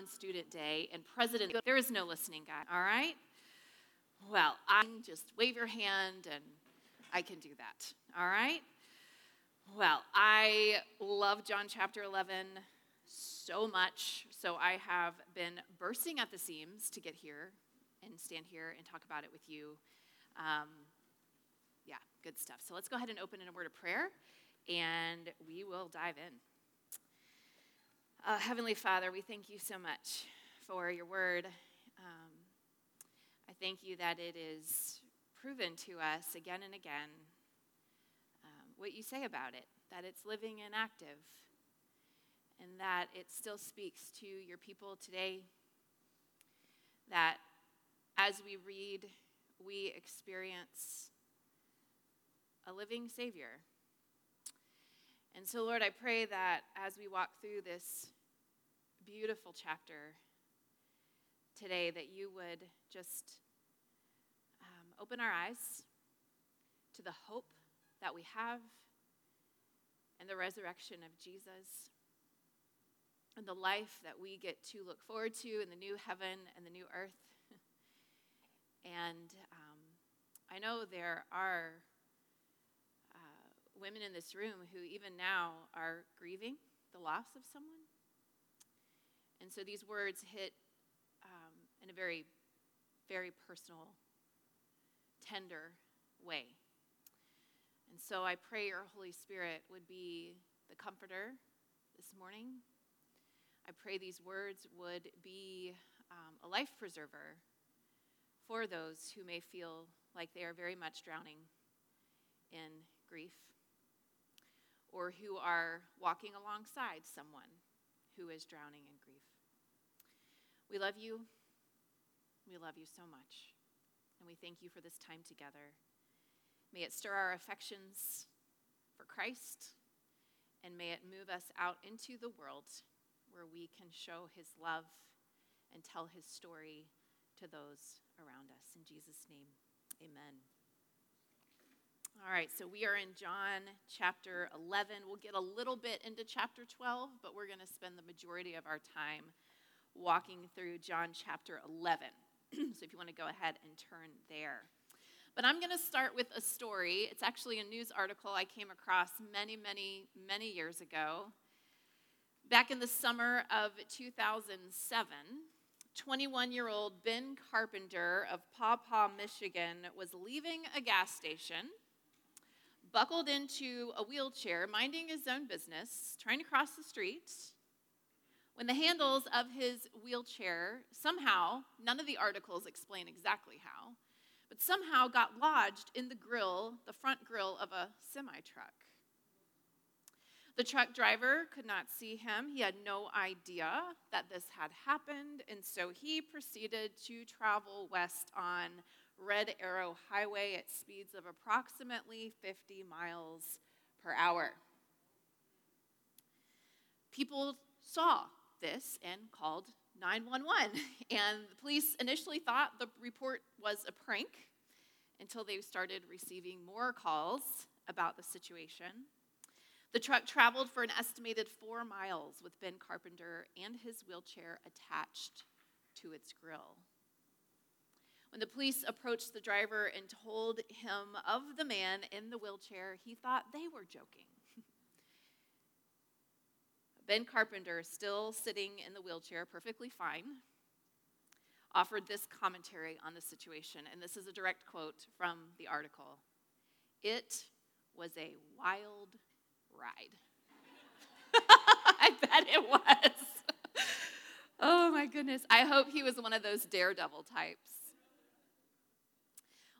on Student Day and President, there is no listening guide, all right? Well, I just wave your hand and I can do that, all right? Well, I love John chapter 11 so much, so I have been bursting at the seams to get here and stand here and talk about it with you. Um, yeah, good stuff. So let's go ahead and open in a word of prayer and we will dive in. Uh, Heavenly Father, we thank you so much for your word. Um, I thank you that it is proven to us again and again um, what you say about it, that it's living and active, and that it still speaks to your people today. That as we read, we experience a living Savior and so, Lord, I pray that as we walk through this beautiful chapter today, that you would just um, open our eyes to the hope that we have and the resurrection of Jesus and the life that we get to look forward to in the new heaven and the new earth. and um, I know there are women in this room who, even now, are grieving the loss of someone. And so these words hit um, in a very, very personal, tender way. And so I pray your Holy Spirit would be the comforter this morning. I pray these words would be um, a life preserver for those who may feel like they are very much drowning in grief or who are walking alongside someone who is drowning in grief. We love you. We love you so much. And we thank you for this time together. May it stir our affections for Christ, and may it move us out into the world where we can show his love and tell his story to those around us. In Jesus' name, amen. All right, so we are in John chapter 11. We'll get a little bit into chapter 12, but we're going to spend the majority of our time walking through John chapter 11. so if you want to go ahead and turn there. But I'm going to start with a story. It's actually a news article I came across many, many, many years ago. Back in the summer of 2007, 21 year old Ben Carpenter of Paw Paw, Michigan was leaving a gas station buckled into a wheelchair, minding his own business, trying to cross the street, when the handles of his wheelchair somehow, none of the articles explain exactly how, but somehow got lodged in the grill, the front grill of a semi truck. The truck driver could not see him. He had no idea that this had happened, and so he proceeded to travel west on Red Arrow Highway at speeds of approximately 50 miles per hour. People saw this and called 911. And the police initially thought the report was a prank until they started receiving more calls about the situation. The truck traveled for an estimated four miles with Ben Carpenter and his wheelchair attached to its grill. When the police approached the driver and told him of the man in the wheelchair, he thought they were joking. ben Carpenter, still sitting in the wheelchair, perfectly fine, offered this commentary on the situation. And this is a direct quote from the article It was a wild ride. I bet it was. oh my goodness. I hope he was one of those daredevil types.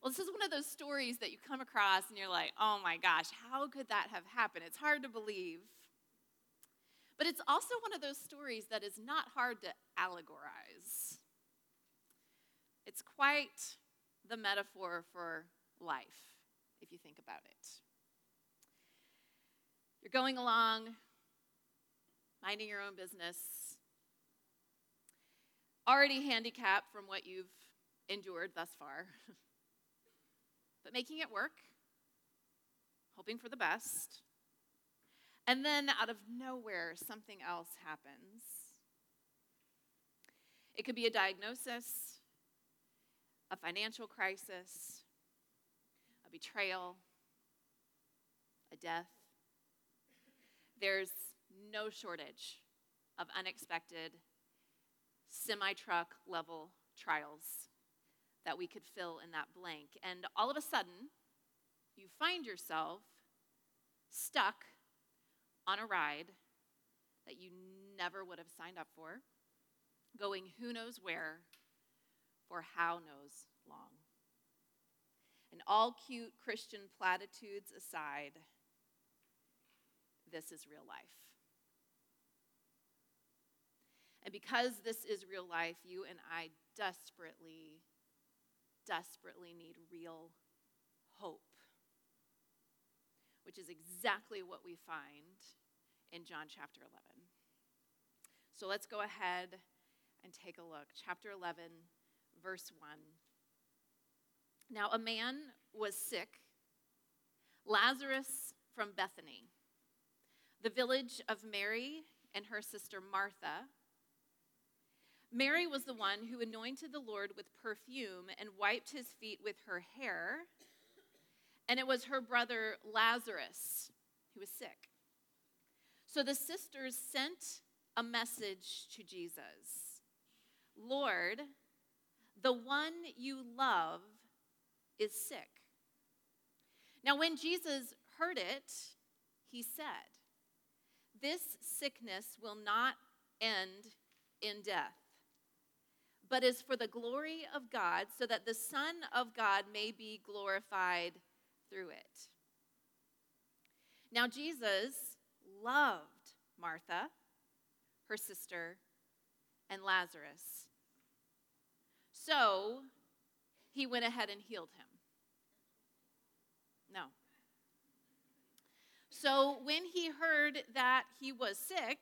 Well, this is one of those stories that you come across and you're like, oh my gosh, how could that have happened? It's hard to believe. But it's also one of those stories that is not hard to allegorize. It's quite the metaphor for life, if you think about it. You're going along, minding your own business, already handicapped from what you've endured thus far. but making it work, hoping for the best. And then out of nowhere, something else happens. It could be a diagnosis, a financial crisis, a betrayal, a death. There's no shortage of unexpected semi truck level trials that we could fill in that blank. And all of a sudden, you find yourself stuck on a ride that you never would have signed up for, going who knows where for how knows long. And all cute Christian platitudes aside, this is real life. And because this is real life, you and I desperately, desperately need real hope, which is exactly what we find in John chapter 11. So let's go ahead and take a look. Chapter 11, verse 1. Now, a man was sick, Lazarus from Bethany, the village of Mary and her sister Martha. Mary was the one who anointed the Lord with perfume and wiped his feet with her hair. And it was her brother Lazarus who was sick. So the sisters sent a message to Jesus Lord, the one you love is sick. Now, when Jesus heard it, he said, This sickness will not end in death, but is for the glory of God, so that the Son of God may be glorified through it. Now, Jesus loved Martha, her sister, and Lazarus. So he went ahead and healed him. No. So when he heard that he was sick,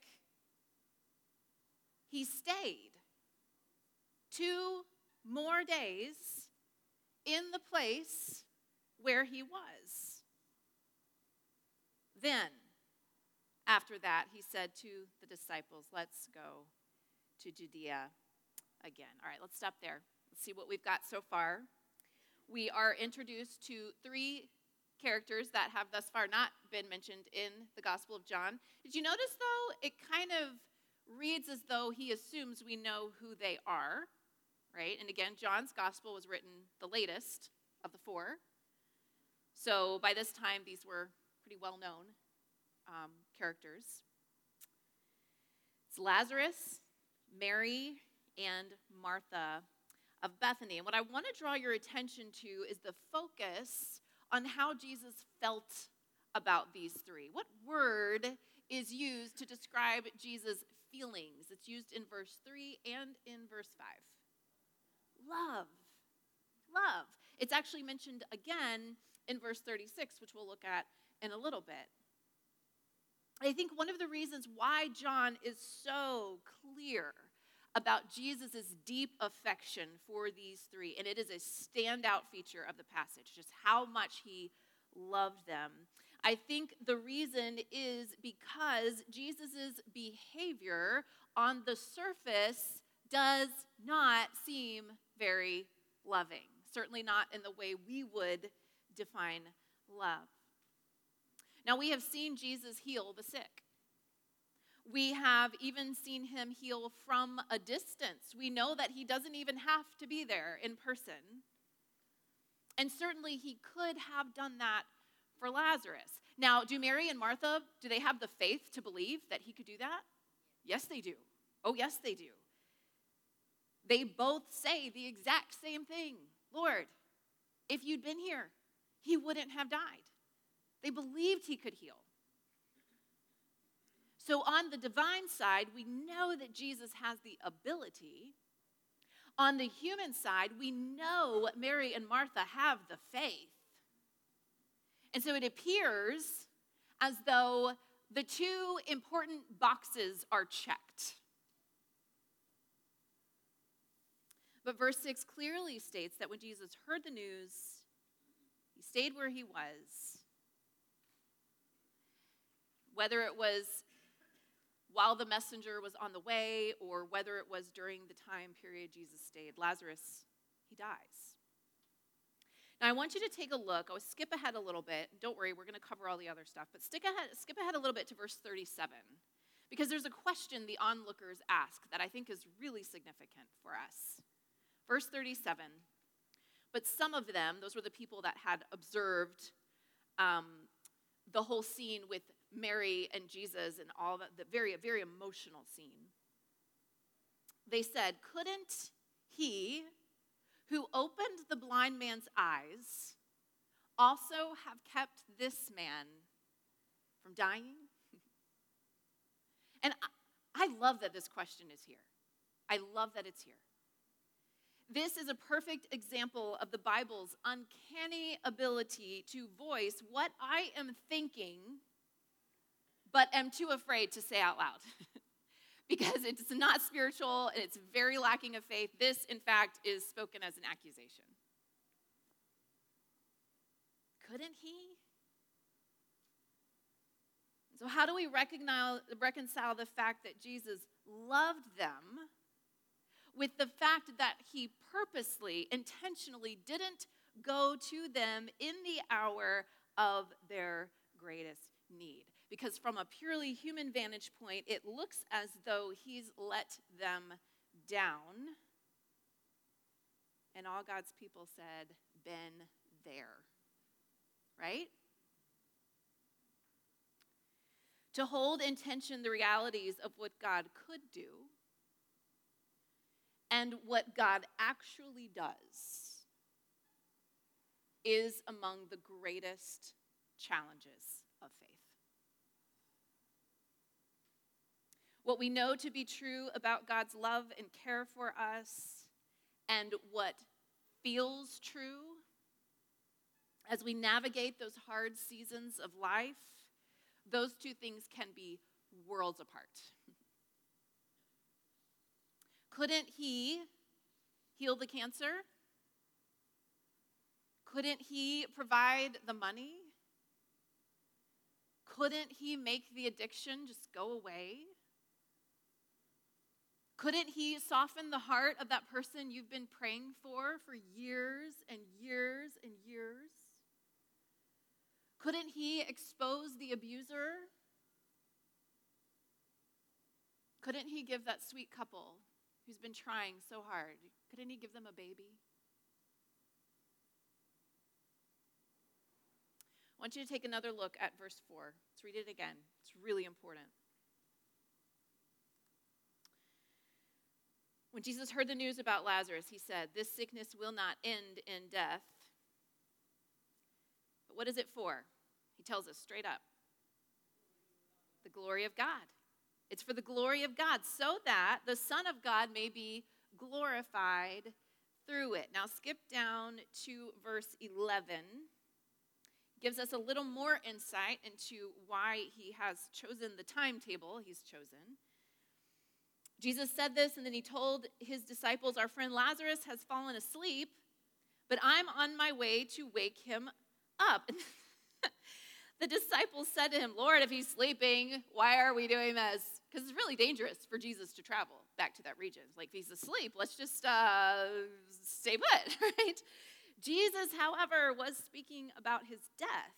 he stayed two more days in the place where he was. Then, after that, he said to the disciples, Let's go to Judea again. All right, let's stop there. Let's see what we've got so far. We are introduced to three characters that have thus far not been mentioned in the Gospel of John. Did you notice, though, it kind of reads as though he assumes we know who they are, right? And again, John's Gospel was written the latest of the four. So by this time, these were pretty well known um, characters. It's Lazarus, Mary, and Martha of Bethany. And what I want to draw your attention to is the focus on how Jesus felt about these three. What word is used to describe Jesus' feelings? It's used in verse 3 and in verse 5. Love. Love. It's actually mentioned again in verse 36, which we'll look at in a little bit. I think one of the reasons why John is so clear about Jesus' deep affection for these three, and it is a standout feature of the passage, just how much he loved them. I think the reason is because Jesus' behavior on the surface does not seem very loving, certainly not in the way we would define love. Now, we have seen Jesus heal the sick. We have even seen him heal from a distance. We know that he doesn't even have to be there in person. And certainly he could have done that for Lazarus. Now, do Mary and Martha, do they have the faith to believe that he could do that? Yes, they do. Oh, yes, they do. They both say the exact same thing Lord, if you'd been here, he wouldn't have died. They believed he could heal. So, on the divine side, we know that Jesus has the ability. On the human side, we know Mary and Martha have the faith. And so it appears as though the two important boxes are checked. But verse 6 clearly states that when Jesus heard the news, he stayed where he was. Whether it was while the messenger was on the way or whether it was during the time period Jesus stayed. Lazarus, he dies. Now, I want you to take a look. I'll skip ahead a little bit. Don't worry, we're going to cover all the other stuff. But stick ahead, skip ahead a little bit to verse 37, because there's a question the onlookers ask that I think is really significant for us. Verse 37 But some of them, those were the people that had observed um, the whole scene with Mary and Jesus and all that, the very, very emotional scene. They said, Couldn't he who opened the blind man's eyes also have kept this man from dying? and I, I love that this question is here. I love that it's here. This is a perfect example of the Bible's uncanny ability to voice what I am thinking, but am too afraid to say out loud. because it's not spiritual and it's very lacking of faith. This, in fact, is spoken as an accusation. Couldn't he? So, how do we recognize, reconcile the fact that Jesus loved them with the fact that he purposely, intentionally didn't go to them in the hour of their greatest need. Because from a purely human vantage point, it looks as though he's let them down. And all God's people said, been there. Right? To hold in tension the realities of what God could do and what God actually does is among the greatest challenges of faith. What we know to be true about God's love and care for us, and what feels true as we navigate those hard seasons of life, those two things can be worlds apart. Couldn't he heal the cancer? Couldn't he provide the money? Couldn't he make the addiction just go away? Couldn't he soften the heart of that person you've been praying for for years and years and years? Couldn't he expose the abuser? Couldn't he give that sweet couple who's been trying so hard, couldn't he give them a baby? I want you to take another look at verse 4. Let's read it again. It's really important. When Jesus heard the news about Lazarus, he said, This sickness will not end in death. But what is it for? He tells us straight up the glory of God. It's for the glory of God, so that the Son of God may be glorified through it. Now, skip down to verse 11. Gives us a little more insight into why he has chosen the timetable he's chosen. Jesus said this, and then he told his disciples, Our friend Lazarus has fallen asleep, but I'm on my way to wake him up. the disciples said to him, Lord, if he's sleeping, why are we doing this? Because it's really dangerous for Jesus to travel back to that region. Like, if he's asleep, let's just uh, stay put, right? Jesus, however, was speaking about his death,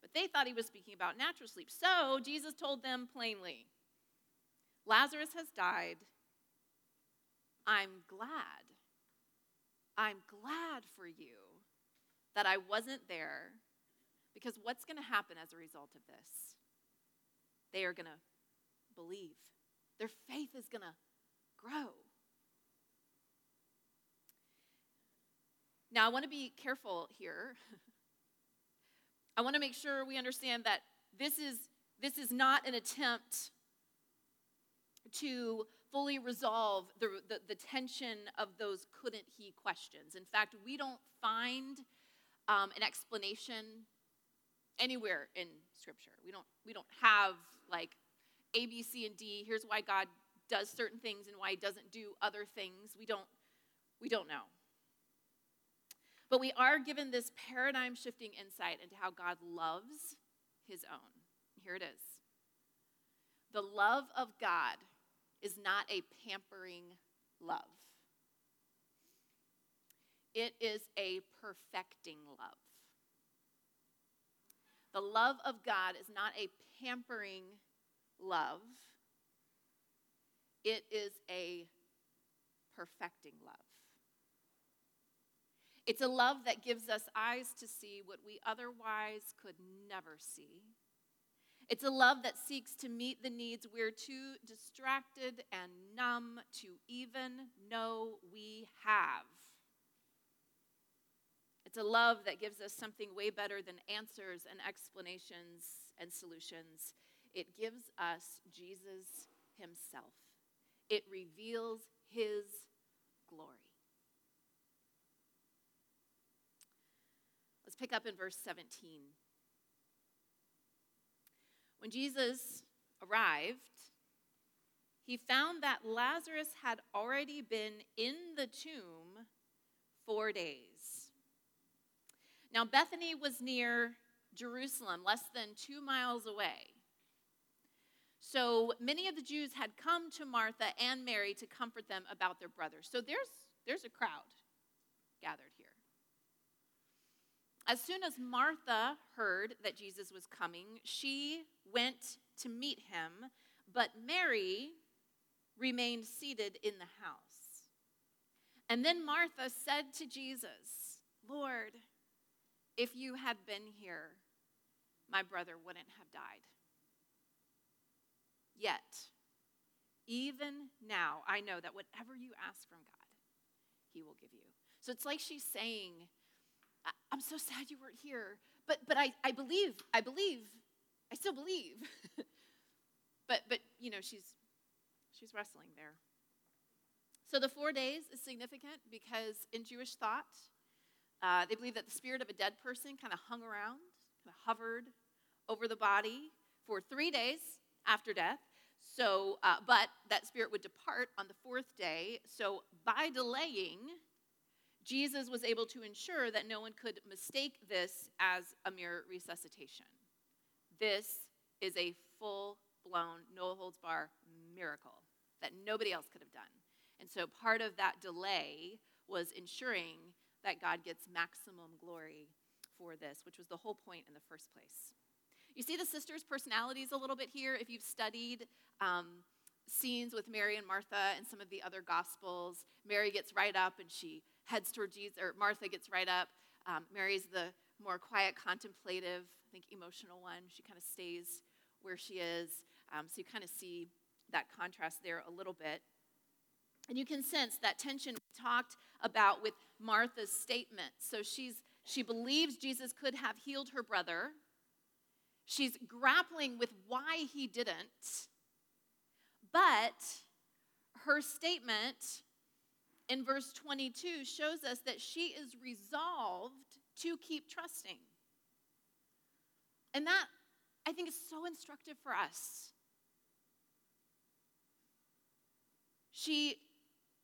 but they thought he was speaking about natural sleep. So Jesus told them plainly Lazarus has died. I'm glad. I'm glad for you that I wasn't there because what's going to happen as a result of this? They are going to believe. Their faith is going to grow. Now, I want to be careful here. I want to make sure we understand that this is, this is not an attempt to fully resolve the, the, the tension of those couldn't he questions. In fact, we don't find um, an explanation anywhere in Scripture. We don't, we don't have like a, B, C, and D. Here's why God does certain things and why he doesn't do other things. We don't, we don't know. But we are given this paradigm shifting insight into how God loves his own. Here it is. The love of God is not a pampering love, it is a perfecting love. The love of God is not a pampering love, it is a perfecting love. It's a love that gives us eyes to see what we otherwise could never see. It's a love that seeks to meet the needs we're too distracted and numb to even know we have. It's a love that gives us something way better than answers and explanations and solutions. It gives us Jesus Himself, it reveals His glory. Let's pick up in verse 17. When Jesus arrived, he found that Lazarus had already been in the tomb four days. Now, Bethany was near Jerusalem, less than two miles away. So many of the Jews had come to Martha and Mary to comfort them about their brother. So there's, there's a crowd gathered here. As soon as Martha heard that Jesus was coming, she went to meet him, but Mary remained seated in the house. And then Martha said to Jesus, Lord, if you had been here, my brother wouldn't have died. Yet, even now, I know that whatever you ask from God, He will give you. So it's like she's saying, I'm so sad you weren't here. But but I, I believe, I believe, I still believe. but but you know, she's she's wrestling there. So the four days is significant because in Jewish thought, uh, they believe that the spirit of a dead person kind of hung around, kind of hovered over the body for three days after death. So, uh, but that spirit would depart on the fourth day. So, by delaying, Jesus was able to ensure that no one could mistake this as a mere resuscitation. This is a full blown, no holds bar miracle that nobody else could have done. And so part of that delay was ensuring that God gets maximum glory for this, which was the whole point in the first place. You see the sisters' personalities a little bit here if you've studied um, scenes with Mary and Martha and some of the other gospels. Mary gets right up and she heads toward Jesus, or Martha gets right up. Um, Mary's the more quiet, contemplative, I think emotional one. She kind of stays where she is. Um, so you kind of see that contrast there a little bit. And you can sense that tension we talked about with Martha's statement. So she's she believes Jesus could have healed her brother. She's grappling with why he didn't. But her statement in verse 22 shows us that she is resolved to keep trusting. And that, I think, is so instructive for us. She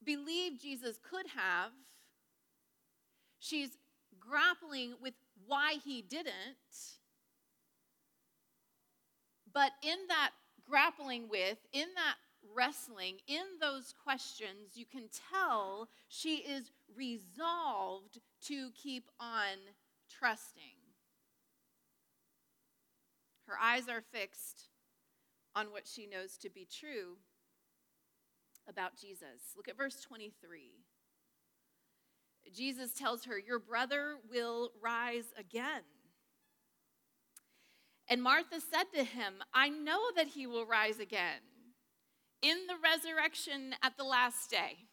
believed Jesus could have. She's grappling with why he didn't. But in that grappling with, in that wrestling, in those questions, you can tell she is resolved to keep on trusting. Her eyes are fixed on what she knows to be true about Jesus. Look at verse 23. Jesus tells her, Your brother will rise again. And Martha said to him, I know that he will rise again in the resurrection at the last day.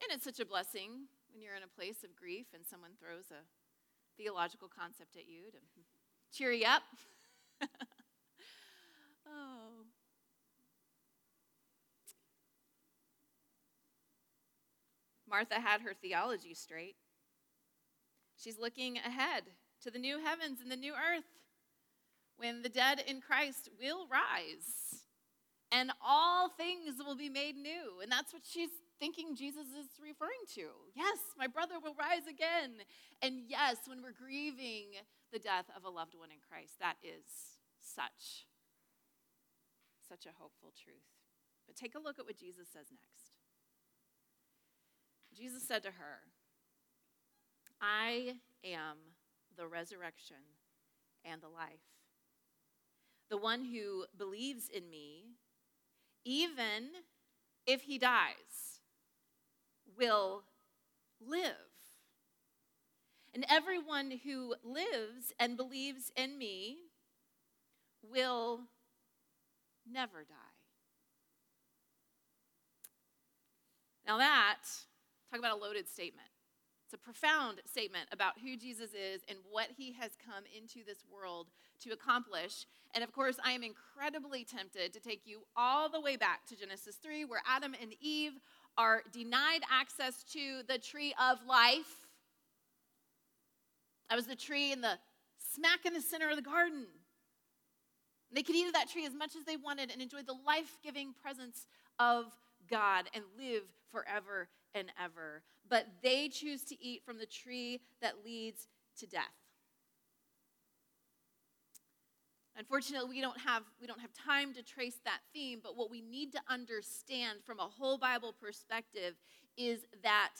And it's such a blessing when you're in a place of grief and someone throws a theological concept at you to cheer you up. oh. Martha had her theology straight. She's looking ahead to the new heavens and the new earth when the dead in Christ will rise and all things will be made new. And that's what she's thinking Jesus is referring to. Yes, my brother will rise again. And yes, when we're grieving the death of a loved one in Christ, that is such, Such a hopeful truth. But take a look at what Jesus says next. Jesus said to her, I am the resurrection and the life. The one who believes in me, even if he dies, will live. And everyone who lives and believes in me will never die. Now, that, talk about a loaded statement. It's a profound statement about who Jesus is and what he has come into this world to accomplish. And of course, I am incredibly tempted to take you all the way back to Genesis 3, where Adam and Eve are denied access to the tree of life. That was the tree in the smack in the center of the garden. They could eat of that tree as much as they wanted and enjoy the life giving presence of God and live forever and ever. But they choose to eat from the tree that leads to death. Unfortunately, we don't have we don't have time to trace that theme, but what we need to understand from a whole Bible perspective is that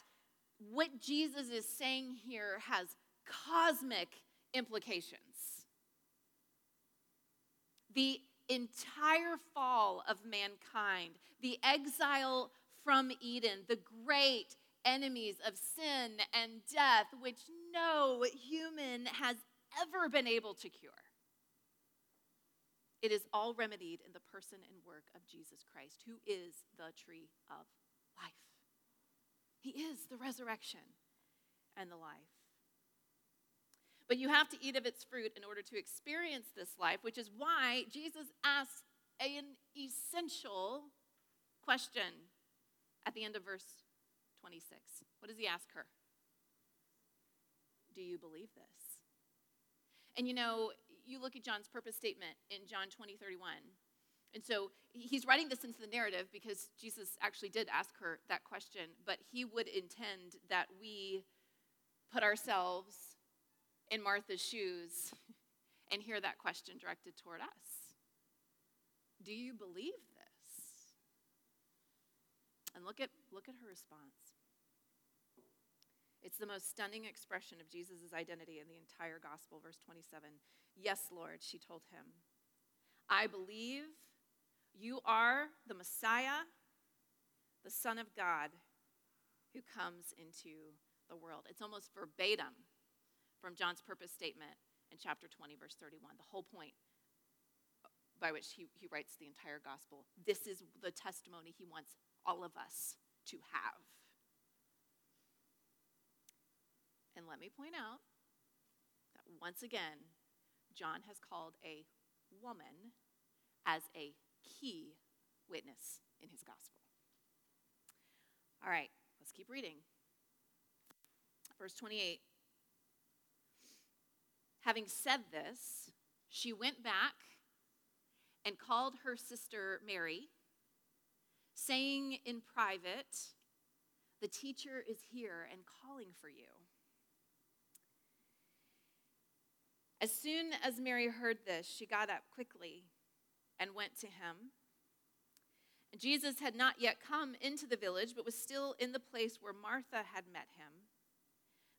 what Jesus is saying here has cosmic implications. The entire fall of mankind, the exile from Eden, the great enemies of sin and death, which no human has ever been able to cure. It is all remedied in the person and work of Jesus Christ, who is the tree of life. He is the resurrection and the life. But you have to eat of its fruit in order to experience this life, which is why Jesus asks an essential question at the end of verse 26. What does he ask her? Do you believe this? And you know, you look at John's purpose statement in John 20, 31. And so he's writing this into the narrative because Jesus actually did ask her that question, but he would intend that we put ourselves in Martha's shoes and hear that question directed toward us. Do you believe this? And look at, look at her response. It's the most stunning expression of Jesus' identity in the entire gospel. Verse 27 Yes, Lord, she told him. I believe you are the Messiah, the Son of God, who comes into the world. It's almost verbatim from John's purpose statement in chapter 20, verse 31. The whole point by which he, he writes the entire gospel. This is the testimony he wants all of us to have. And let me point out that once again, John has called a woman as a key witness in his gospel. All right, let's keep reading. Verse 28. Having said this, she went back and called her sister Mary, saying in private, The teacher is here and calling for you. As soon as Mary heard this, she got up quickly and went to him. And Jesus had not yet come into the village, but was still in the place where Martha had met him.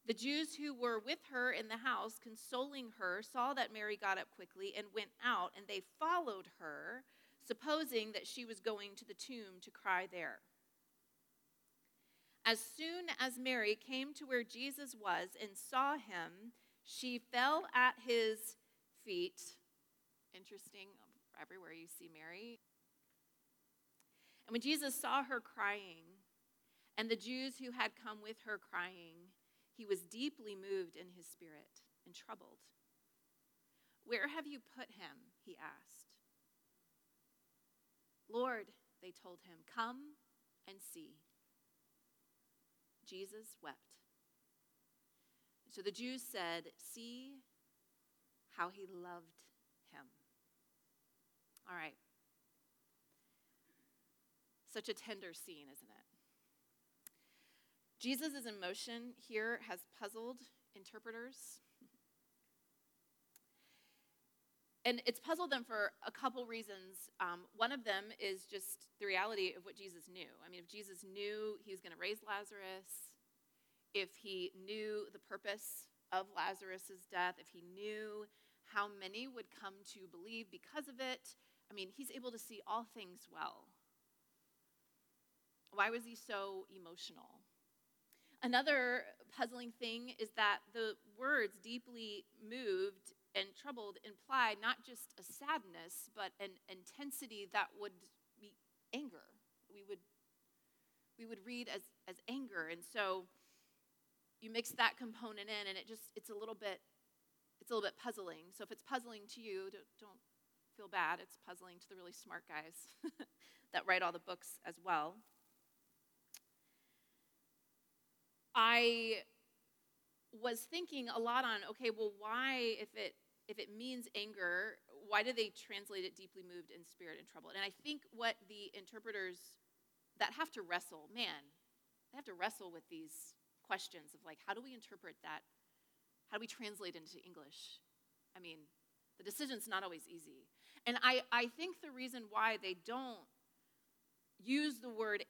The Jews who were with her in the house, consoling her, saw that Mary got up quickly and went out, and they followed her, supposing that she was going to the tomb to cry there. As soon as Mary came to where Jesus was and saw him, she fell at his feet. Interesting, everywhere you see Mary. And when Jesus saw her crying, and the Jews who had come with her crying, he was deeply moved in his spirit and troubled. Where have you put him? He asked. Lord, they told him, come and see. Jesus wept. So the Jews said, See how he loved him. All right. Such a tender scene, isn't it? Jesus' emotion here has puzzled interpreters. and it's puzzled them for a couple reasons. Um, one of them is just the reality of what Jesus knew. I mean, if Jesus knew he was going to raise Lazarus, if he knew the purpose of Lazarus's death, if he knew how many would come to believe because of it, I mean, he's able to see all things well. Why was he so emotional? Another puzzling thing is that the words deeply moved and troubled imply not just a sadness, but an intensity that would be anger. We would, we would read as, as anger. And so you mix that component in, and it just, it's a little bit, it's a little bit puzzling. So if it's puzzling to you, don't, don't feel bad. It's puzzling to the really smart guys that write all the books as well. I was thinking a lot on okay well why if it if it means anger, why do they translate it deeply moved in spirit and troubled? And I think what the interpreters that have to wrestle, man, they have to wrestle with these questions of like, how do we interpret that? How do we translate into English? I mean, the decision's not always easy. And I, I think the reason why they don't use the word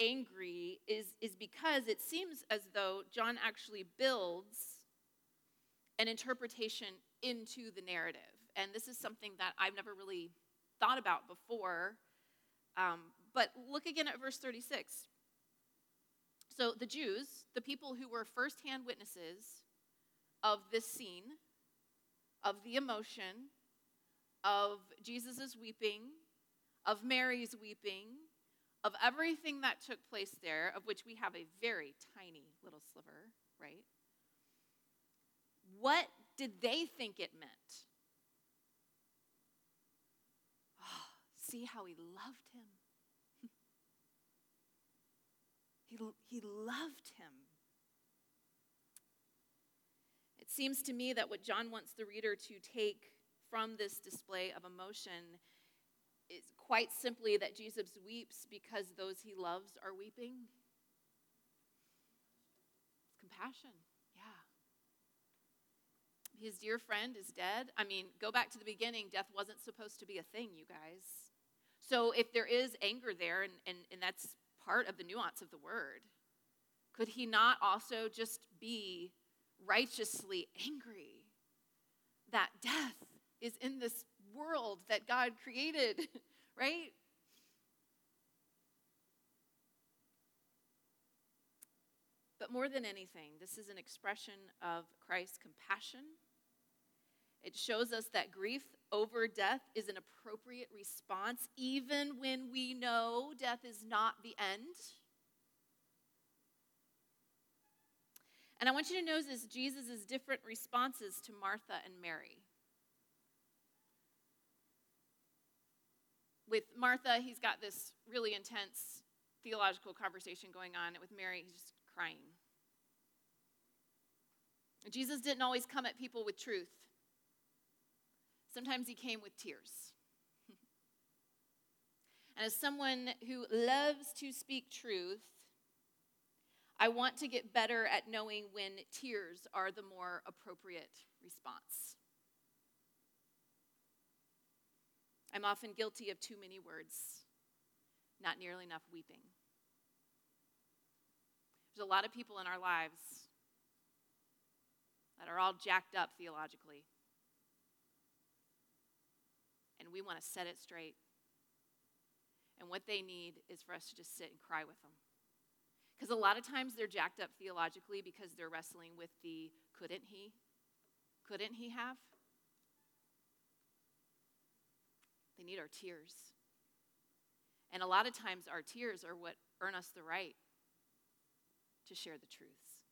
angry is, is because it seems as though John actually builds an interpretation into the narrative. And this is something that I've never really thought about before. Um, but look again at verse 36. So the Jews, the people who were firsthand witnesses of this scene, of the emotion, of Jesus' weeping, of Mary's weeping, of everything that took place there, of which we have a very tiny little sliver, right? What did they think it meant? Oh, see how he loved him. He, he loved him. It seems to me that what John wants the reader to take from this display of emotion is quite simply that Jesus weeps because those he loves are weeping. Compassion yeah. his dear friend is dead. I mean, go back to the beginning. Death wasn't supposed to be a thing, you guys. So if there is anger there, and, and, and that's part of the nuance of the word, could he not also just be righteously angry that death is in this world that God created, right? But more than anything, this is an expression of Christ's compassion it shows us that grief over death is an appropriate response, even when we know death is not the end. And I want you to notice Jesus' different responses to Martha and Mary. With Martha, he's got this really intense theological conversation going on. With Mary, he's just crying. Jesus didn't always come at people with truth. Sometimes he came with tears. and as someone who loves to speak truth, I want to get better at knowing when tears are the more appropriate response. I'm often guilty of too many words, not nearly enough weeping. There's a lot of people in our lives that are all jacked up theologically and we want to set it straight. And what they need is for us to just sit and cry with them. Because a lot of times they're jacked up theologically because they're wrestling with the couldn't he? Couldn't he have? They need our tears. And a lot of times our tears are what earn us the right to share the truths.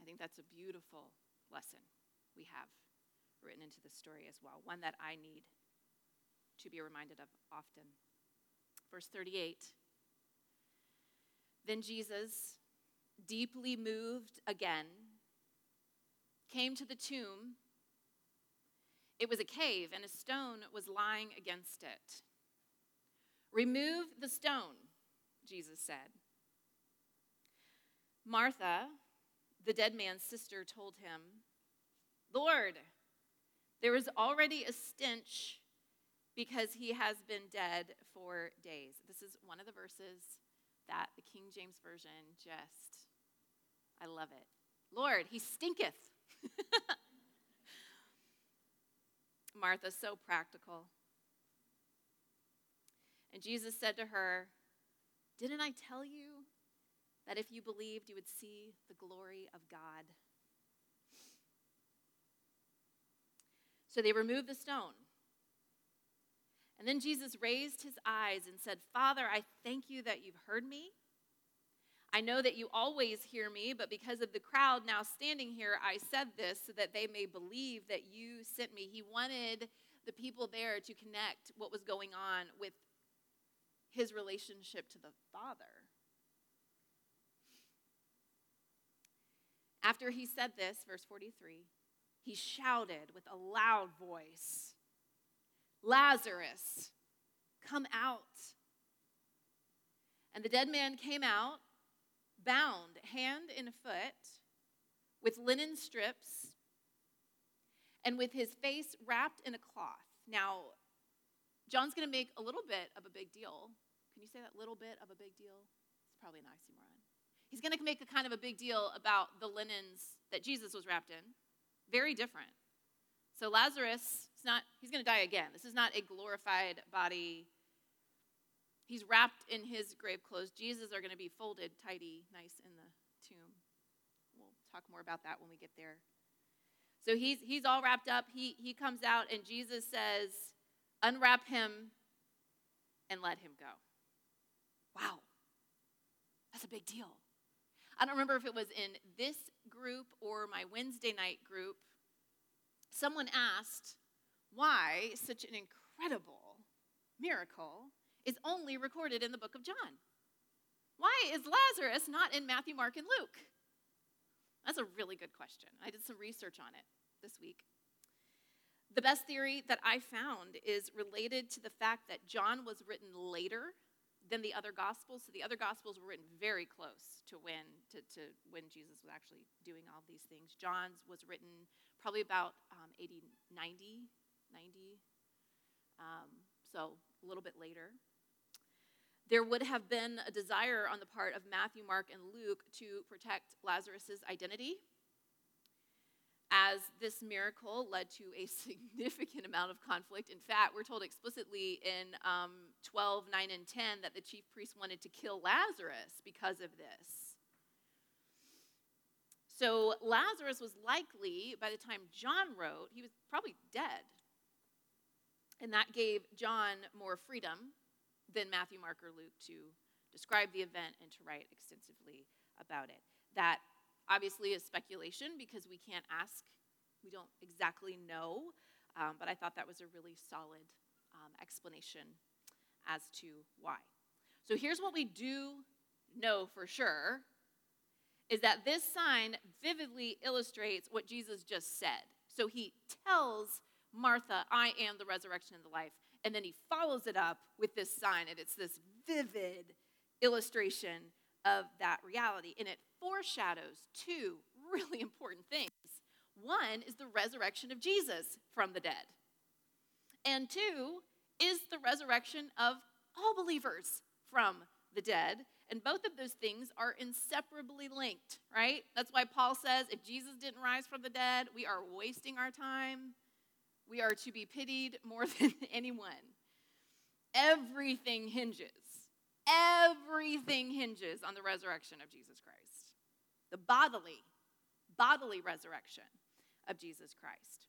I think that's a beautiful lesson we have written into the story as well, one that I need to be reminded of often. Verse 38 Then Jesus, deeply moved again, came to the tomb. It was a cave, and a stone was lying against it. Remove the stone, Jesus said. Martha, the dead man's sister, told him, Lord, There was already a stench because he has been dead for days. This is one of the verses that the King James Version just, I love it. Lord, he stinketh. Martha, so practical. And Jesus said to her, Didn't I tell you that if you believed, you would see the glory of God? So they removed the stone. And then Jesus raised his eyes and said, Father, I thank you that you've heard me. I know that you always hear me, but because of the crowd now standing here, I said this so that they may believe that you sent me. He wanted the people there to connect what was going on with his relationship to the Father. After he said this, verse 43, he shouted with a loud voice, Lazarus, come out. And the dead man came out, bound hand and foot, with linen strips, and with his face wrapped in a cloth. Now, John's going to make a little bit of a big deal. Can you say that little bit of a big deal? It's probably an oxymoron. He's going to make a kind of a big deal about the linens that Jesus was wrapped in. Very different. So Lazarus, it's not, he's going to die again. This is not a glorified body. He's wrapped in his grave clothes. Jesus are going to be folded tidy, nice in the tomb. We'll talk more about that when we get there. So he's, he's all wrapped up. He, he comes out, and Jesus says, Unwrap him and let him go. Wow, that's a big deal. I don't remember if it was in this group or my Wednesday night group. Someone asked why such an incredible miracle is only recorded in the book of John. Why is Lazarus not in Matthew, Mark, and Luke? That's a really good question. I did some research on it this week. The best theory that I found is related to the fact that John was written later than the other gospels. So the other gospels were written very close to when to, to when Jesus was actually doing all these things. John's was written probably about um, 80, 90, 90. Um, so a little bit later. There would have been a desire on the part of Matthew, Mark, and Luke to protect Lazarus' identity as this miracle led to a significant amount of conflict. In fact, we're told explicitly in um, 12, 9, and 10 that the chief priests wanted to kill Lazarus because of this. So Lazarus was likely, by the time John wrote, he was probably dead. And that gave John more freedom than Matthew, Mark, or Luke to describe the event and to write extensively about it. That obviously is speculation because we can't ask, we don't exactly know, um, but I thought that was a really solid um, explanation as to why. So here's what we do know for sure is that this sign vividly illustrates what Jesus just said. So he tells Martha, I am the resurrection and the life. And then he follows it up with this sign, and it's this vivid illustration of that reality. And it foreshadows two really important things. One is the resurrection of Jesus from the dead, and two is the resurrection of all believers from the dead. And both of those things are inseparably linked, right? That's why Paul says if Jesus didn't rise from the dead, we are wasting our time. We are to be pitied more than anyone. Everything hinges Everything hinges on the resurrection of Jesus Christ, the bodily, bodily resurrection of Jesus Christ.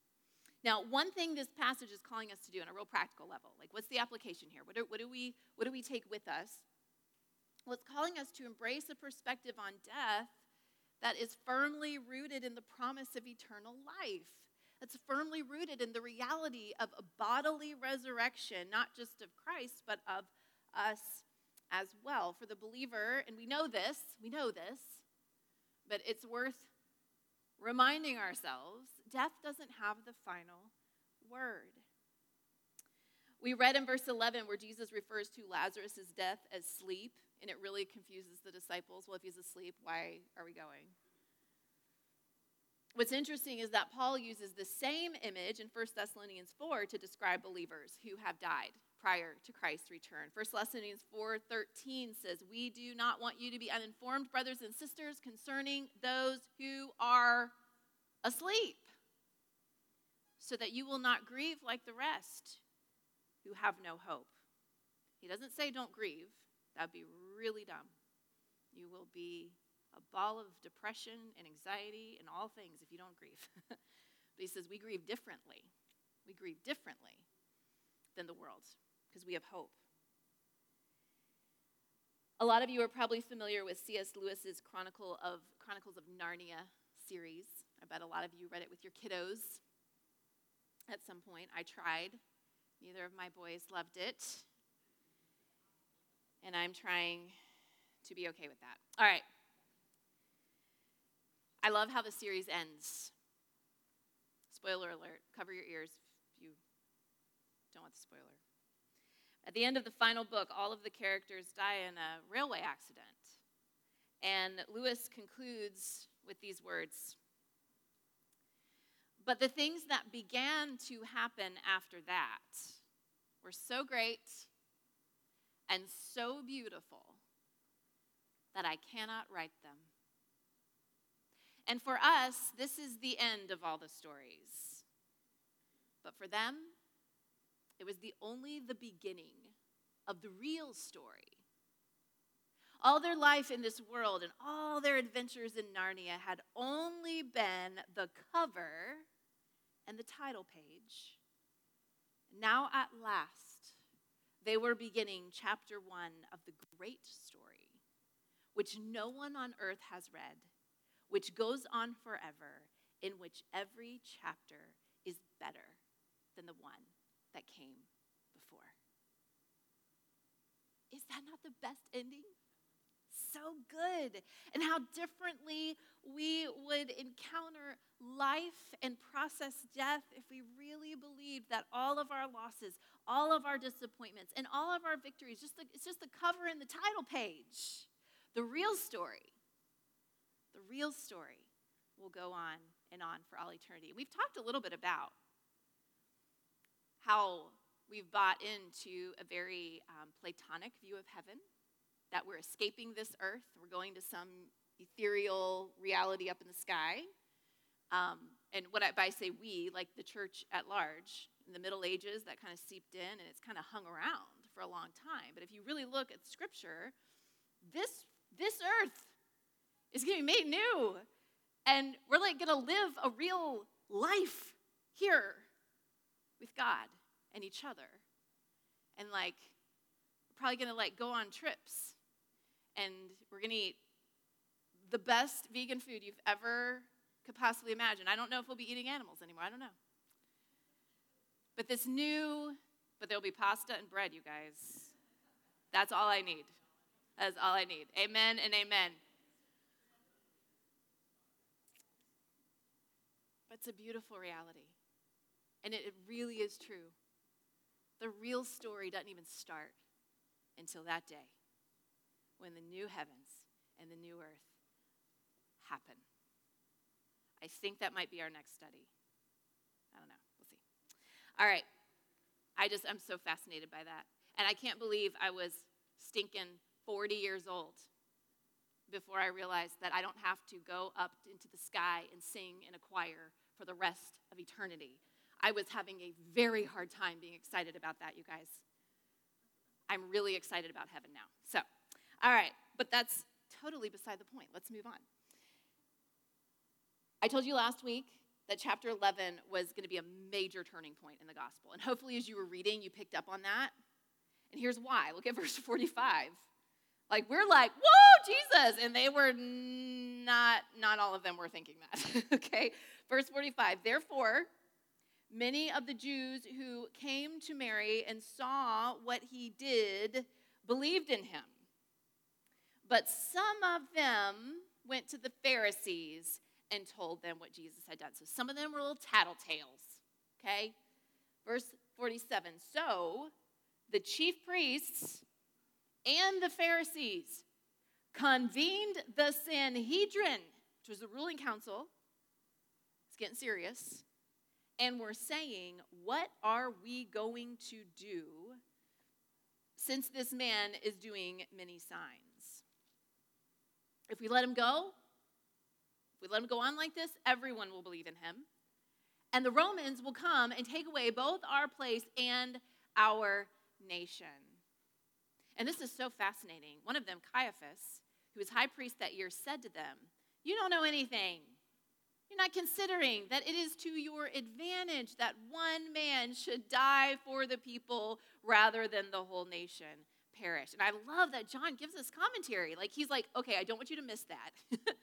Now, one thing this passage is calling us to do on a real practical level, like what's the application here? What do, what do, we, what do we take with us? Well, it's calling us to embrace a perspective on death that is firmly rooted in the promise of eternal life. That's firmly rooted in the reality of a bodily resurrection, not just of Christ, but of us as well for the believer. And we know this, we know this, but it's worth reminding ourselves death doesn't have the final word. We read in verse 11 where Jesus refers to Lazarus' death as sleep, and it really confuses the disciples. Well, if he's asleep, why are we going? what's interesting is that Paul uses the same image in 1 Thessalonians 4 to describe believers who have died prior to Christ's return. 1 Thessalonians 4:13 says, "We do not want you to be uninformed, brothers and sisters, concerning those who are asleep, so that you will not grieve like the rest who have no hope." He doesn't say don't grieve. That'd be really dumb. You will be a ball of depression and anxiety and all things if you don't grieve. but he says we grieve differently. We grieve differently than the world because we have hope. A lot of you are probably familiar with C.S. Lewis's Chronicle of Chronicles of Narnia series. I bet a lot of you read it with your kiddos at some point. I tried. Neither of my boys loved it. And I'm trying to be okay with that. All right. I love how the series ends. Spoiler alert. Cover your ears if you don't want the spoiler. At the end of the final book, all of the characters die in a railway accident. And Lewis concludes with these words But the things that began to happen after that were so great and so beautiful that I cannot write them. And for us, this is the end of all the stories. But for them, it was the only the beginning of the real story. All their life in this world and all their adventures in Narnia had only been the cover and the title page. Now, at last, they were beginning chapter one of the great story, which no one on earth has read, which goes on forever, in which every chapter is better than the one that came before. Is that not the best ending? So good. And how differently we would encounter life and process death if we really believed that all of our losses, all of our disappointments, and all of our victories, just the, it's just the cover and the title page. The real story, the real story will go on and on for all eternity. We've talked a little bit about how we've bought into a very um, Platonic view of heaven, that we're escaping this earth, we're going to some ethereal reality up in the sky. Um, and what I, by say we, like the church at large, in the Middle Ages, that kind of seeped in and it's kind of hung around for a long time. But if you really look at Scripture, this this earth is going to be made new, and we're like going to live a real life here with God and each other. And like, probably gonna like go on trips and we're gonna eat the best vegan food you've ever could possibly imagine. I don't know if we'll be eating animals anymore. I don't know. But this new, but there'll be pasta and bread, you guys. That's all I need. That's all I need. Amen and amen. But it's a beautiful reality. And it, really is true. The real story doesn't even start until that day when the new heavens and the new earth happen. I think that might be our next study. I don't know. We'll see. All right. I just, I'm so fascinated by that. And I can't believe I was stinking 40 years old before I realized that I don't have to go up into the sky and sing in a choir for the rest of eternity. I was having a very hard time being excited about that, you guys. I'm really excited about heaven now. So, all right, but that's totally beside the point. Let's move on. I told you last week that chapter 11 was going to be a major turning point in the gospel. And hopefully, as you were reading, you picked up on that. And here's why. Look at verse 45. Like, we're like, whoa, Jesus. And they were not, not all of them were thinking that. okay? Verse 45. Therefore, Many of the Jews who came to Mary and saw what he did believed in him. But some of them went to the Pharisees and told them what Jesus had done. So some of them were little tattletales, okay? Verse 47 So the chief priests and the Pharisees convened the Sanhedrin, which was the ruling council, It's getting serious. And we're saying, what are we going to do since this man is doing many signs? If we let him go, if we let him go on like this, everyone will believe in him. And the Romans will come and take away both our place and our nation. And this is so fascinating. One of them, Caiaphas, who was high priest that year, said to them, You don't know anything. You're not considering that it is to your advantage that one man should die for the people rather than the whole nation perish. And I love that John gives us commentary. Like, he's like, okay, I don't want you to miss that.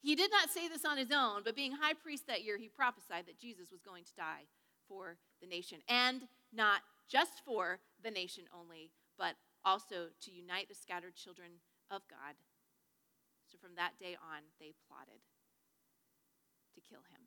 he did not say this on his own, but being high priest that year, he prophesied that Jesus was going to die for the nation. And not just for the nation only, but also to unite the scattered children of God. So from that day on, they plotted to kill him.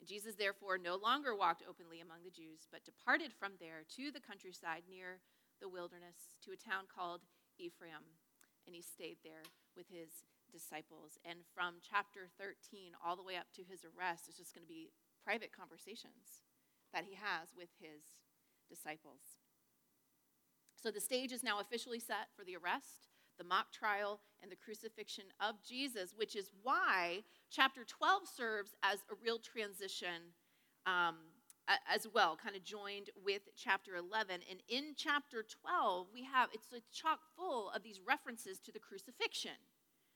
And Jesus, therefore, no longer walked openly among the Jews, but departed from there to the countryside near the wilderness to a town called Ephraim. And he stayed there with his disciples. And from chapter 13 all the way up to his arrest, it's just going to be private conversations that he has with his disciples. So the stage is now officially set for the arrest the mock trial, and the crucifixion of Jesus, which is why chapter 12 serves as a real transition um, as well, kind of joined with chapter 11. And in chapter 12, we have it's like chock full of these references to the crucifixion.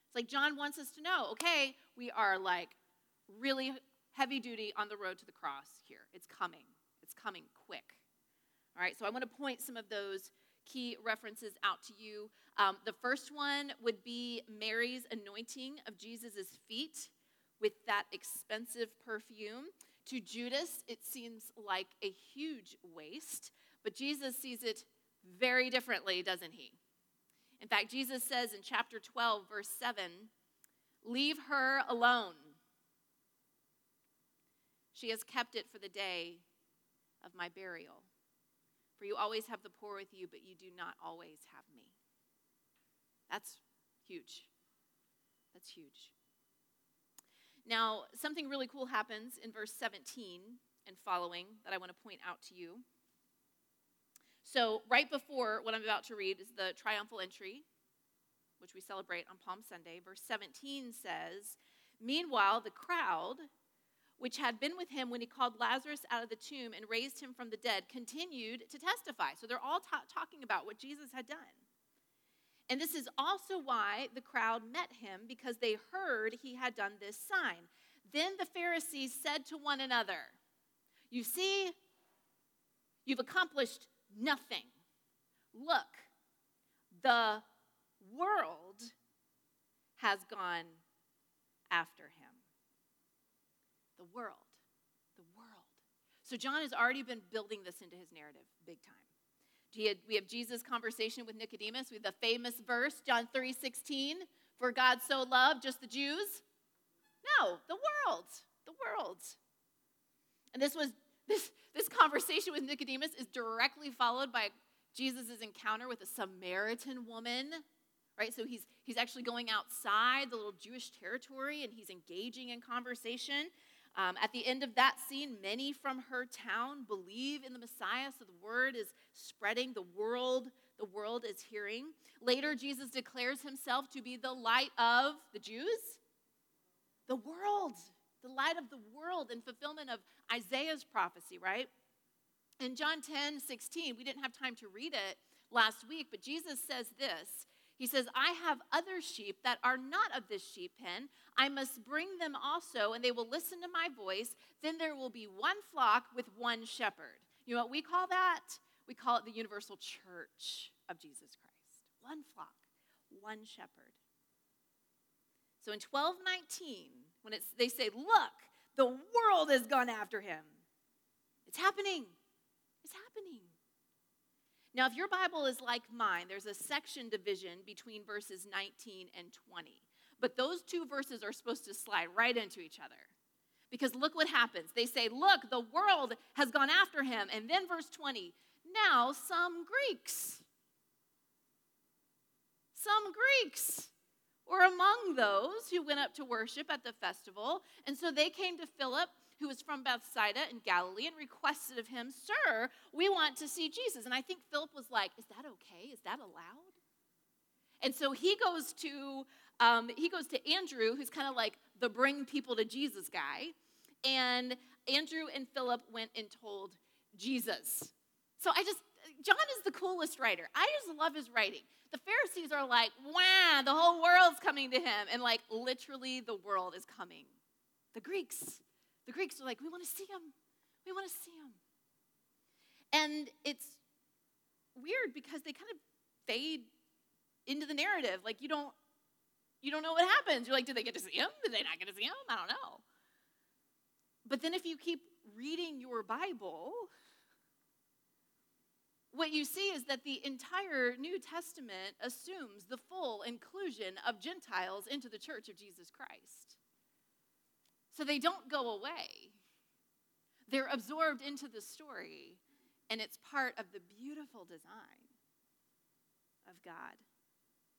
It's like John wants us to know okay, we are like really heavy duty on the road to the cross here. It's coming, it's coming quick. All right, so I want to point some of those key references out to you. Um, the first one would be Mary's anointing of Jesus' feet with that expensive perfume. To Judas, it seems like a huge waste, but Jesus sees it very differently, doesn't he? In fact, Jesus says in chapter 12, verse 7, Leave her alone. She has kept it for the day of my burial. For you always have the poor with you, but you do not always have me. That's huge. That's huge. Now, something really cool happens in verse 17 and following that I want to point out to you. So, right before what I'm about to read is the triumphal entry, which we celebrate on Palm Sunday. Verse 17 says, Meanwhile, the crowd which had been with him when he called Lazarus out of the tomb and raised him from the dead, continued to testify. So they're all ta- talking about what Jesus had done. And this is also why the crowd met him, because they heard he had done this sign. Then the Pharisees said to one another, You see, you've accomplished nothing. Look, the world has gone after him the world. The world. So John has already been building this into his narrative big time. We have Jesus' conversation with Nicodemus. We have the famous verse, John 3 16, for God so loved just the Jews. No, the world. The world. And this was this, this conversation with Nicodemus is directly followed by Jesus' encounter with a Samaritan woman. Right? So he's he's actually going outside the little Jewish territory and he's engaging in conversation. Um, at the end of that scene, many from her town believe in the Messiah, so the word is spreading. The world, the world is hearing. Later, Jesus declares himself to be the light of the Jews, the world, the light of the world, in fulfillment of Isaiah's prophecy, right? In John 10 16, we didn't have time to read it last week, but Jesus says this he says, I have other sheep that are not of this sheep pen. I must bring them also, and they will listen to my voice. Then there will be one flock with one shepherd. You know what we call that? We call it the universal church of Jesus Christ. One flock, one shepherd. So in 1219, when it's, they say, Look, the world has gone after him, it's happening. It's happening. Now, if your Bible is like mine, there's a section division between verses 19 and 20. But those two verses are supposed to slide right into each other. Because look what happens. They say, Look, the world has gone after him. And then verse 20, now some Greeks, some Greeks, were among those who went up to worship at the festival. And so they came to Philip, who was from Bethsaida in Galilee, and requested of him, Sir, we want to see Jesus. And I think Philip was like, Is that okay? Is that allowed? And so he goes to um, he goes to Andrew, who's kind of like the bring people to Jesus guy. And Andrew and Philip went and told Jesus. So I just, John is the coolest writer. I just love his writing. The Pharisees are like, wow, the whole world's coming to him. And like, literally, the world is coming. The Greeks, the Greeks are like, we want to see him. We want to see him. And it's weird because they kind of fade into the narrative. Like, you don't you don't know what happens. You're like, did they get to see him? Did they not get to see him? I don't know. But then if you keep reading your Bible, what you see is that the entire New Testament assumes the full inclusion of Gentiles into the church of Jesus Christ. So they don't go away, they're absorbed into the story, and it's part of the beautiful design of God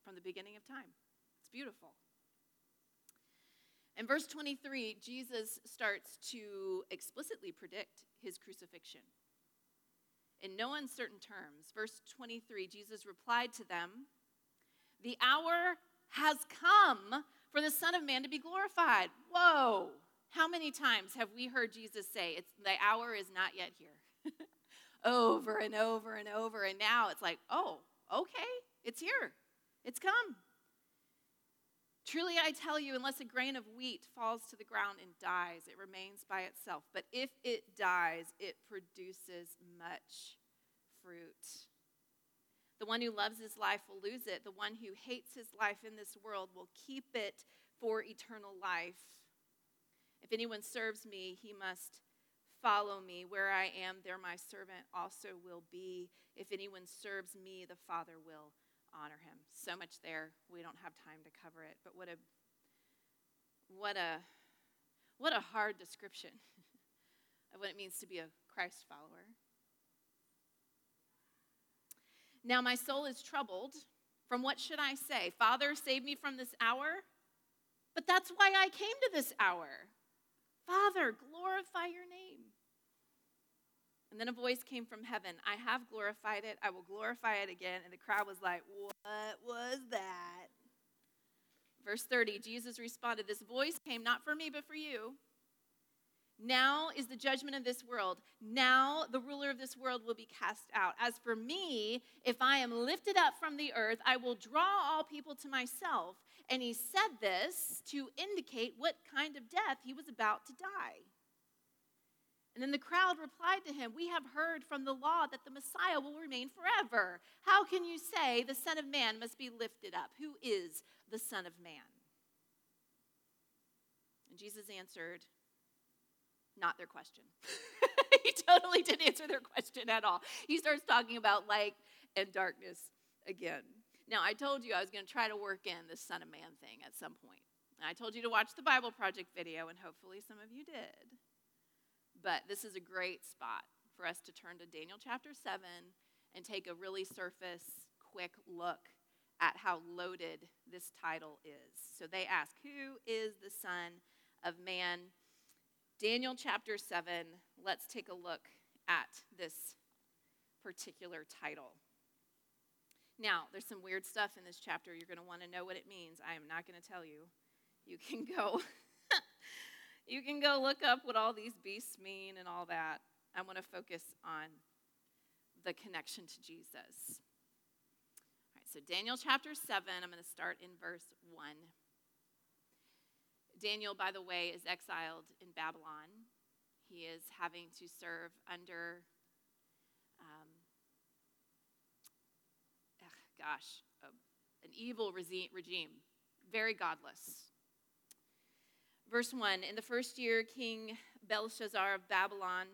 from the beginning of time It's beautiful. In verse 23, Jesus starts to explicitly predict his crucifixion. In no uncertain terms, verse 23, Jesus replied to them, The hour has come for the Son of Man to be glorified. Whoa! How many times have we heard Jesus say, it's, The hour is not yet here? over and over and over. And now it's like, Oh, okay, it's here, it's come. Truly, I tell you, unless a grain of wheat falls to the ground and dies, it remains by itself. But if it dies, it produces much fruit. The one who loves his life will lose it. The one who hates his life in this world will keep it for eternal life. If anyone serves me, he must follow me. Where I am, there my servant also will be. If anyone serves me, the Father will honor him. So much there. We don't have time to cover it, but what a what a what a hard description of what it means to be a Christ follower. Now my soul is troubled. From what should I say? Father, save me from this hour? But that's why I came to this hour. Father, glorify your name. And then a voice came from heaven I have glorified it, I will glorify it again. And the crowd was like, What was that? Verse 30 Jesus responded, This voice came not for me, but for you. Now is the judgment of this world. Now the ruler of this world will be cast out. As for me, if I am lifted up from the earth, I will draw all people to myself. And he said this to indicate what kind of death he was about to die. And then the crowd replied to him, We have heard from the law that the Messiah will remain forever. How can you say the Son of Man must be lifted up? Who is the Son of Man? And Jesus answered, Not their question. he totally didn't answer their question at all. He starts talking about light and darkness again. Now, I told you I was going to try to work in the Son of Man thing at some point. I told you to watch the Bible Project video, and hopefully some of you did. But this is a great spot for us to turn to Daniel chapter 7 and take a really surface, quick look at how loaded this title is. So they ask, Who is the Son of Man? Daniel chapter 7, let's take a look at this particular title. Now, there's some weird stuff in this chapter. You're going to want to know what it means. I am not going to tell you. You can go you can go look up what all these beasts mean and all that. I want to focus on the connection to Jesus. All right, so Daniel chapter 7, I'm going to start in verse 1. Daniel, by the way, is exiled in Babylon. He is having to serve under, um, ugh, gosh, a, an evil regime, very godless. Verse 1 In the first year, King Belshazzar of Babylon,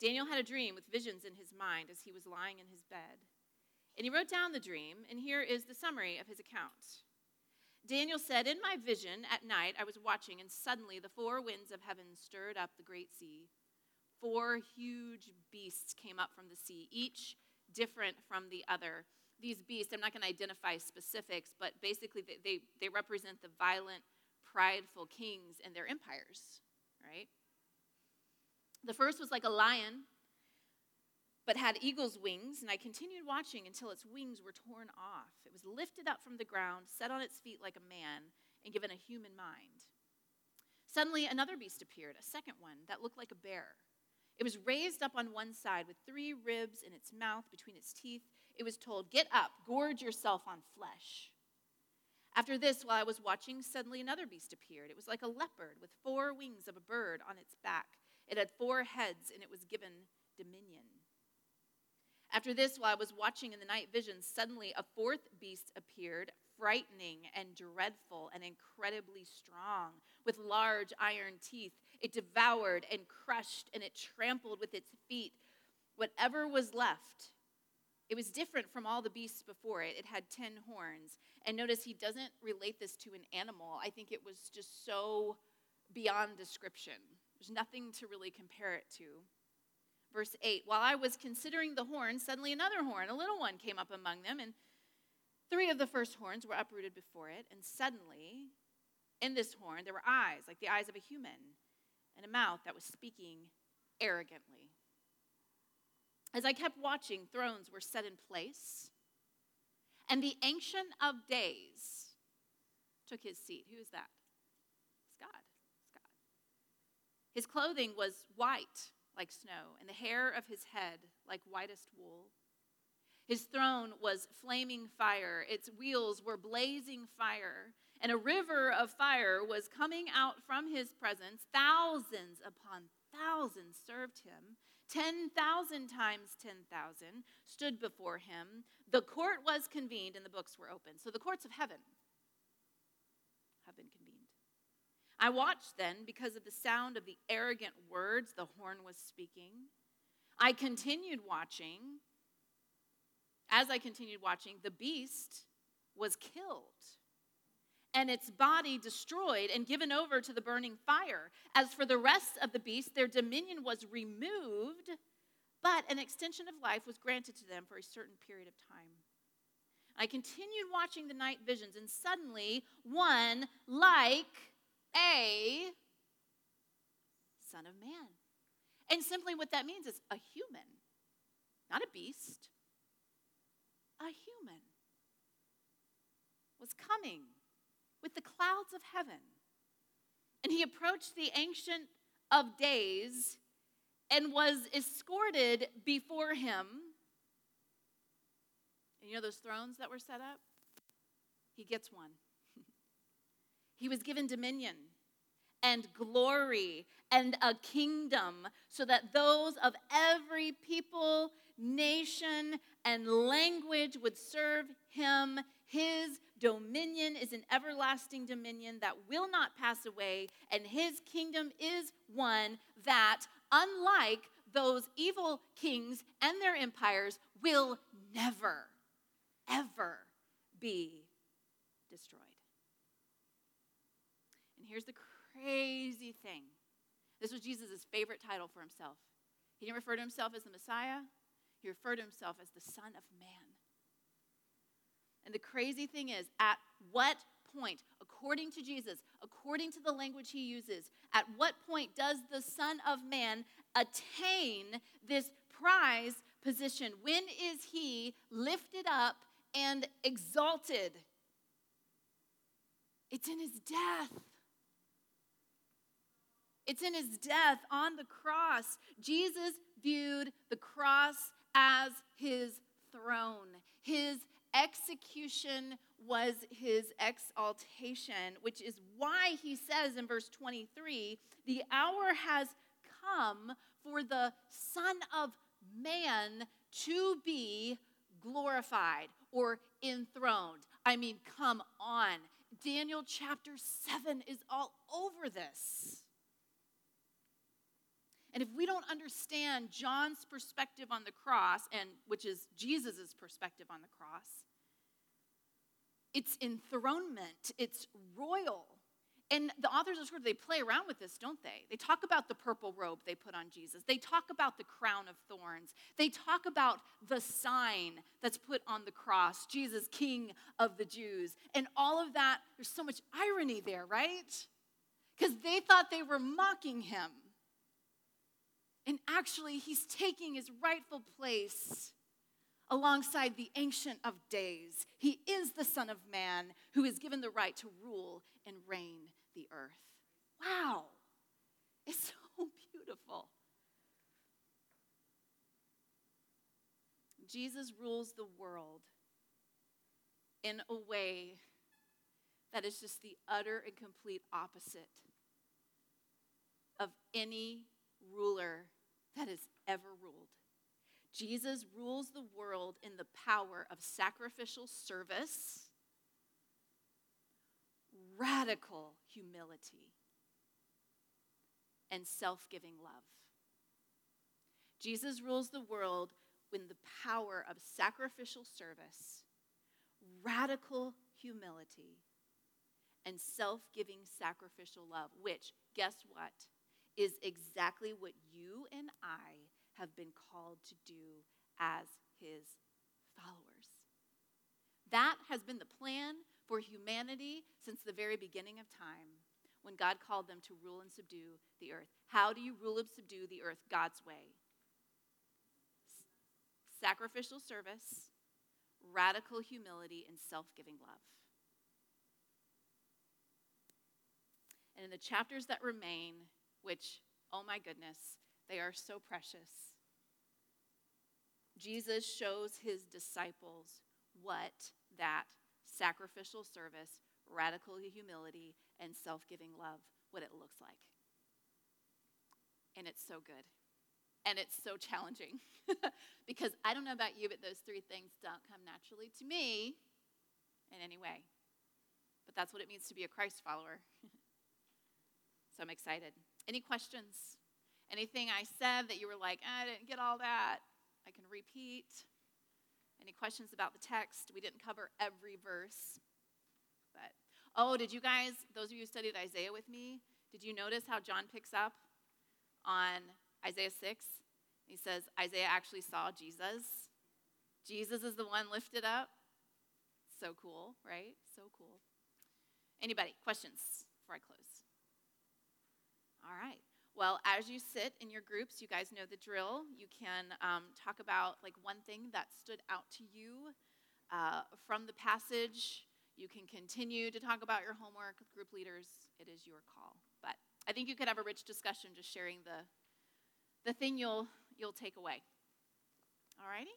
Daniel had a dream with visions in his mind as he was lying in his bed. And he wrote down the dream, and here is the summary of his account. Daniel said, In my vision at night, I was watching, and suddenly the four winds of heaven stirred up the great sea. Four huge beasts came up from the sea, each different from the other. these beasts, I'm not going to identify specifics, but basically they, they, they represent the violent, prideful kings and their empires, right? The first was like a lion, but had eagle's wings, and I continued watching until its wings were torn off. It was lifted up from the ground, set on its feet like a man, and given a human mind. Suddenly, another beast appeared, a second one that looked like a bear. It was raised up on one side with three ribs in its mouth between its teeth. It was told, Get up, gorge yourself on flesh. After this, while I was watching, suddenly another beast appeared. It was like a leopard with four wings of a bird on its back. It had four heads, and it was given dominion. After this, while I was watching in the night vision, suddenly a fourth beast appeared, frightening and dreadful and incredibly strong, with large iron teeth. It devoured and crushed, and it trampled with its feet whatever was left. It was different from all the beasts before it. It had ten horns. And notice he doesn't relate this to an animal. I think it was just so beyond description. There's nothing to really compare it to. Verse 8 While I was considering the horn, suddenly another horn, a little one, came up among them, and three of the first horns were uprooted before it. And suddenly, in this horn, there were eyes, like the eyes of a human, and a mouth that was speaking arrogantly. As I kept watching, thrones were set in place, and the Ancient of Days took his seat. Who is that? It's God. It's God. His clothing was white like snow, and the hair of his head like whitest wool. His throne was flaming fire, its wheels were blazing fire, and a river of fire was coming out from his presence. Thousands upon thousands served him. 10,000 times 10,000 stood before him. The court was convened and the books were opened. So the courts of heaven have been convened. I watched then because of the sound of the arrogant words the horn was speaking. I continued watching. As I continued watching, the beast was killed and its body destroyed and given over to the burning fire. As for the rest of the beasts, their dominion was removed, but an extension of life was granted to them for a certain period of time. I continued watching the night visions, and suddenly one like a Son of Man. And simply what that means is a human, not a beast, a human was coming with the clouds of heaven. And he approached the Ancient of Days and was escorted before him. And you know those thrones that were set up? He gets one. He was given dominion and glory and a kingdom so that those of every people, nation, and language would serve him. His dominion is an everlasting dominion that will not pass away, and his kingdom is one that, unlike those evil kings and their empires, will never, ever be destroyed. Here's the crazy thing this was Jesus' favorite title for himself. He didn't refer to himself as the Messiah, he referred to himself as the Son of Man. And the crazy thing is, at what point, according to Jesus, according to the language he uses, at what point does the Son of Man attain this prize position? When is he lifted up and exalted? It's in his death. It's in his death on the cross. Jesus viewed the cross as his throne. His execution was his exaltation, which is why he says in verse 23 the hour has come for the Son of Man to be glorified or enthroned. I mean, come on. Daniel chapter 7 is all over this. And if we don't understand John's perspective on the cross, and which is Jesus' perspective on the cross, it's enthronement, it's royal. And the authors of Scripture, they play around with this, don't they? They talk about the purple robe they put on Jesus. They talk about the crown of thorns. They talk about the sign that's put on the cross, Jesus, King of the Jews. And all of that, there's so much irony there, right? Because they thought they were mocking him. And actually, he's taking his rightful place alongside the Ancient of Days. He is the Son of Man who is given the right to rule and reign the earth. Wow, it's so beautiful. Jesus rules the world in a way that is just the utter and complete opposite of any ruler that has ever ruled. Jesus rules the world in the power of sacrificial service, radical humility, and self giving love. Jesus rules the world in the power of sacrificial service, radical humility, and self giving sacrificial love, which, guess what, is exactly what you and I have been called to do as his followers. That has been the plan for humanity since the very beginning of time when God called them to rule and subdue the earth. How do you rule and subdue the earth God's way? Sacrificial service, radical humility, and self giving love. And in the chapters that remain, which, oh my goodness, they are so precious. Jesus shows his disciples what that sacrificial service, radical humility, and self giving love, what it looks like. And it's so good. And it's so challenging. because I don't know about you, but those three things don't come naturally to me in any way. But that's what it means to be a Christ follower. so I'm excited. Any questions? Anything I said that you were like, ah, I didn't get all that? I can repeat. Any questions about the text? We didn't cover every verse. But, oh, did you guys, those of you who studied Isaiah with me, did you notice how John picks up on Isaiah 6? He says, Isaiah actually saw Jesus. Jesus is the one lifted up. So cool, right? So cool. Anybody, questions before I close? All right. Well, as you sit in your groups, you guys know the drill. You can um, talk about like one thing that stood out to you uh, from the passage. You can continue to talk about your homework group leaders. It is your call. But I think you could have a rich discussion just sharing the the thing you'll you'll take away. All righty?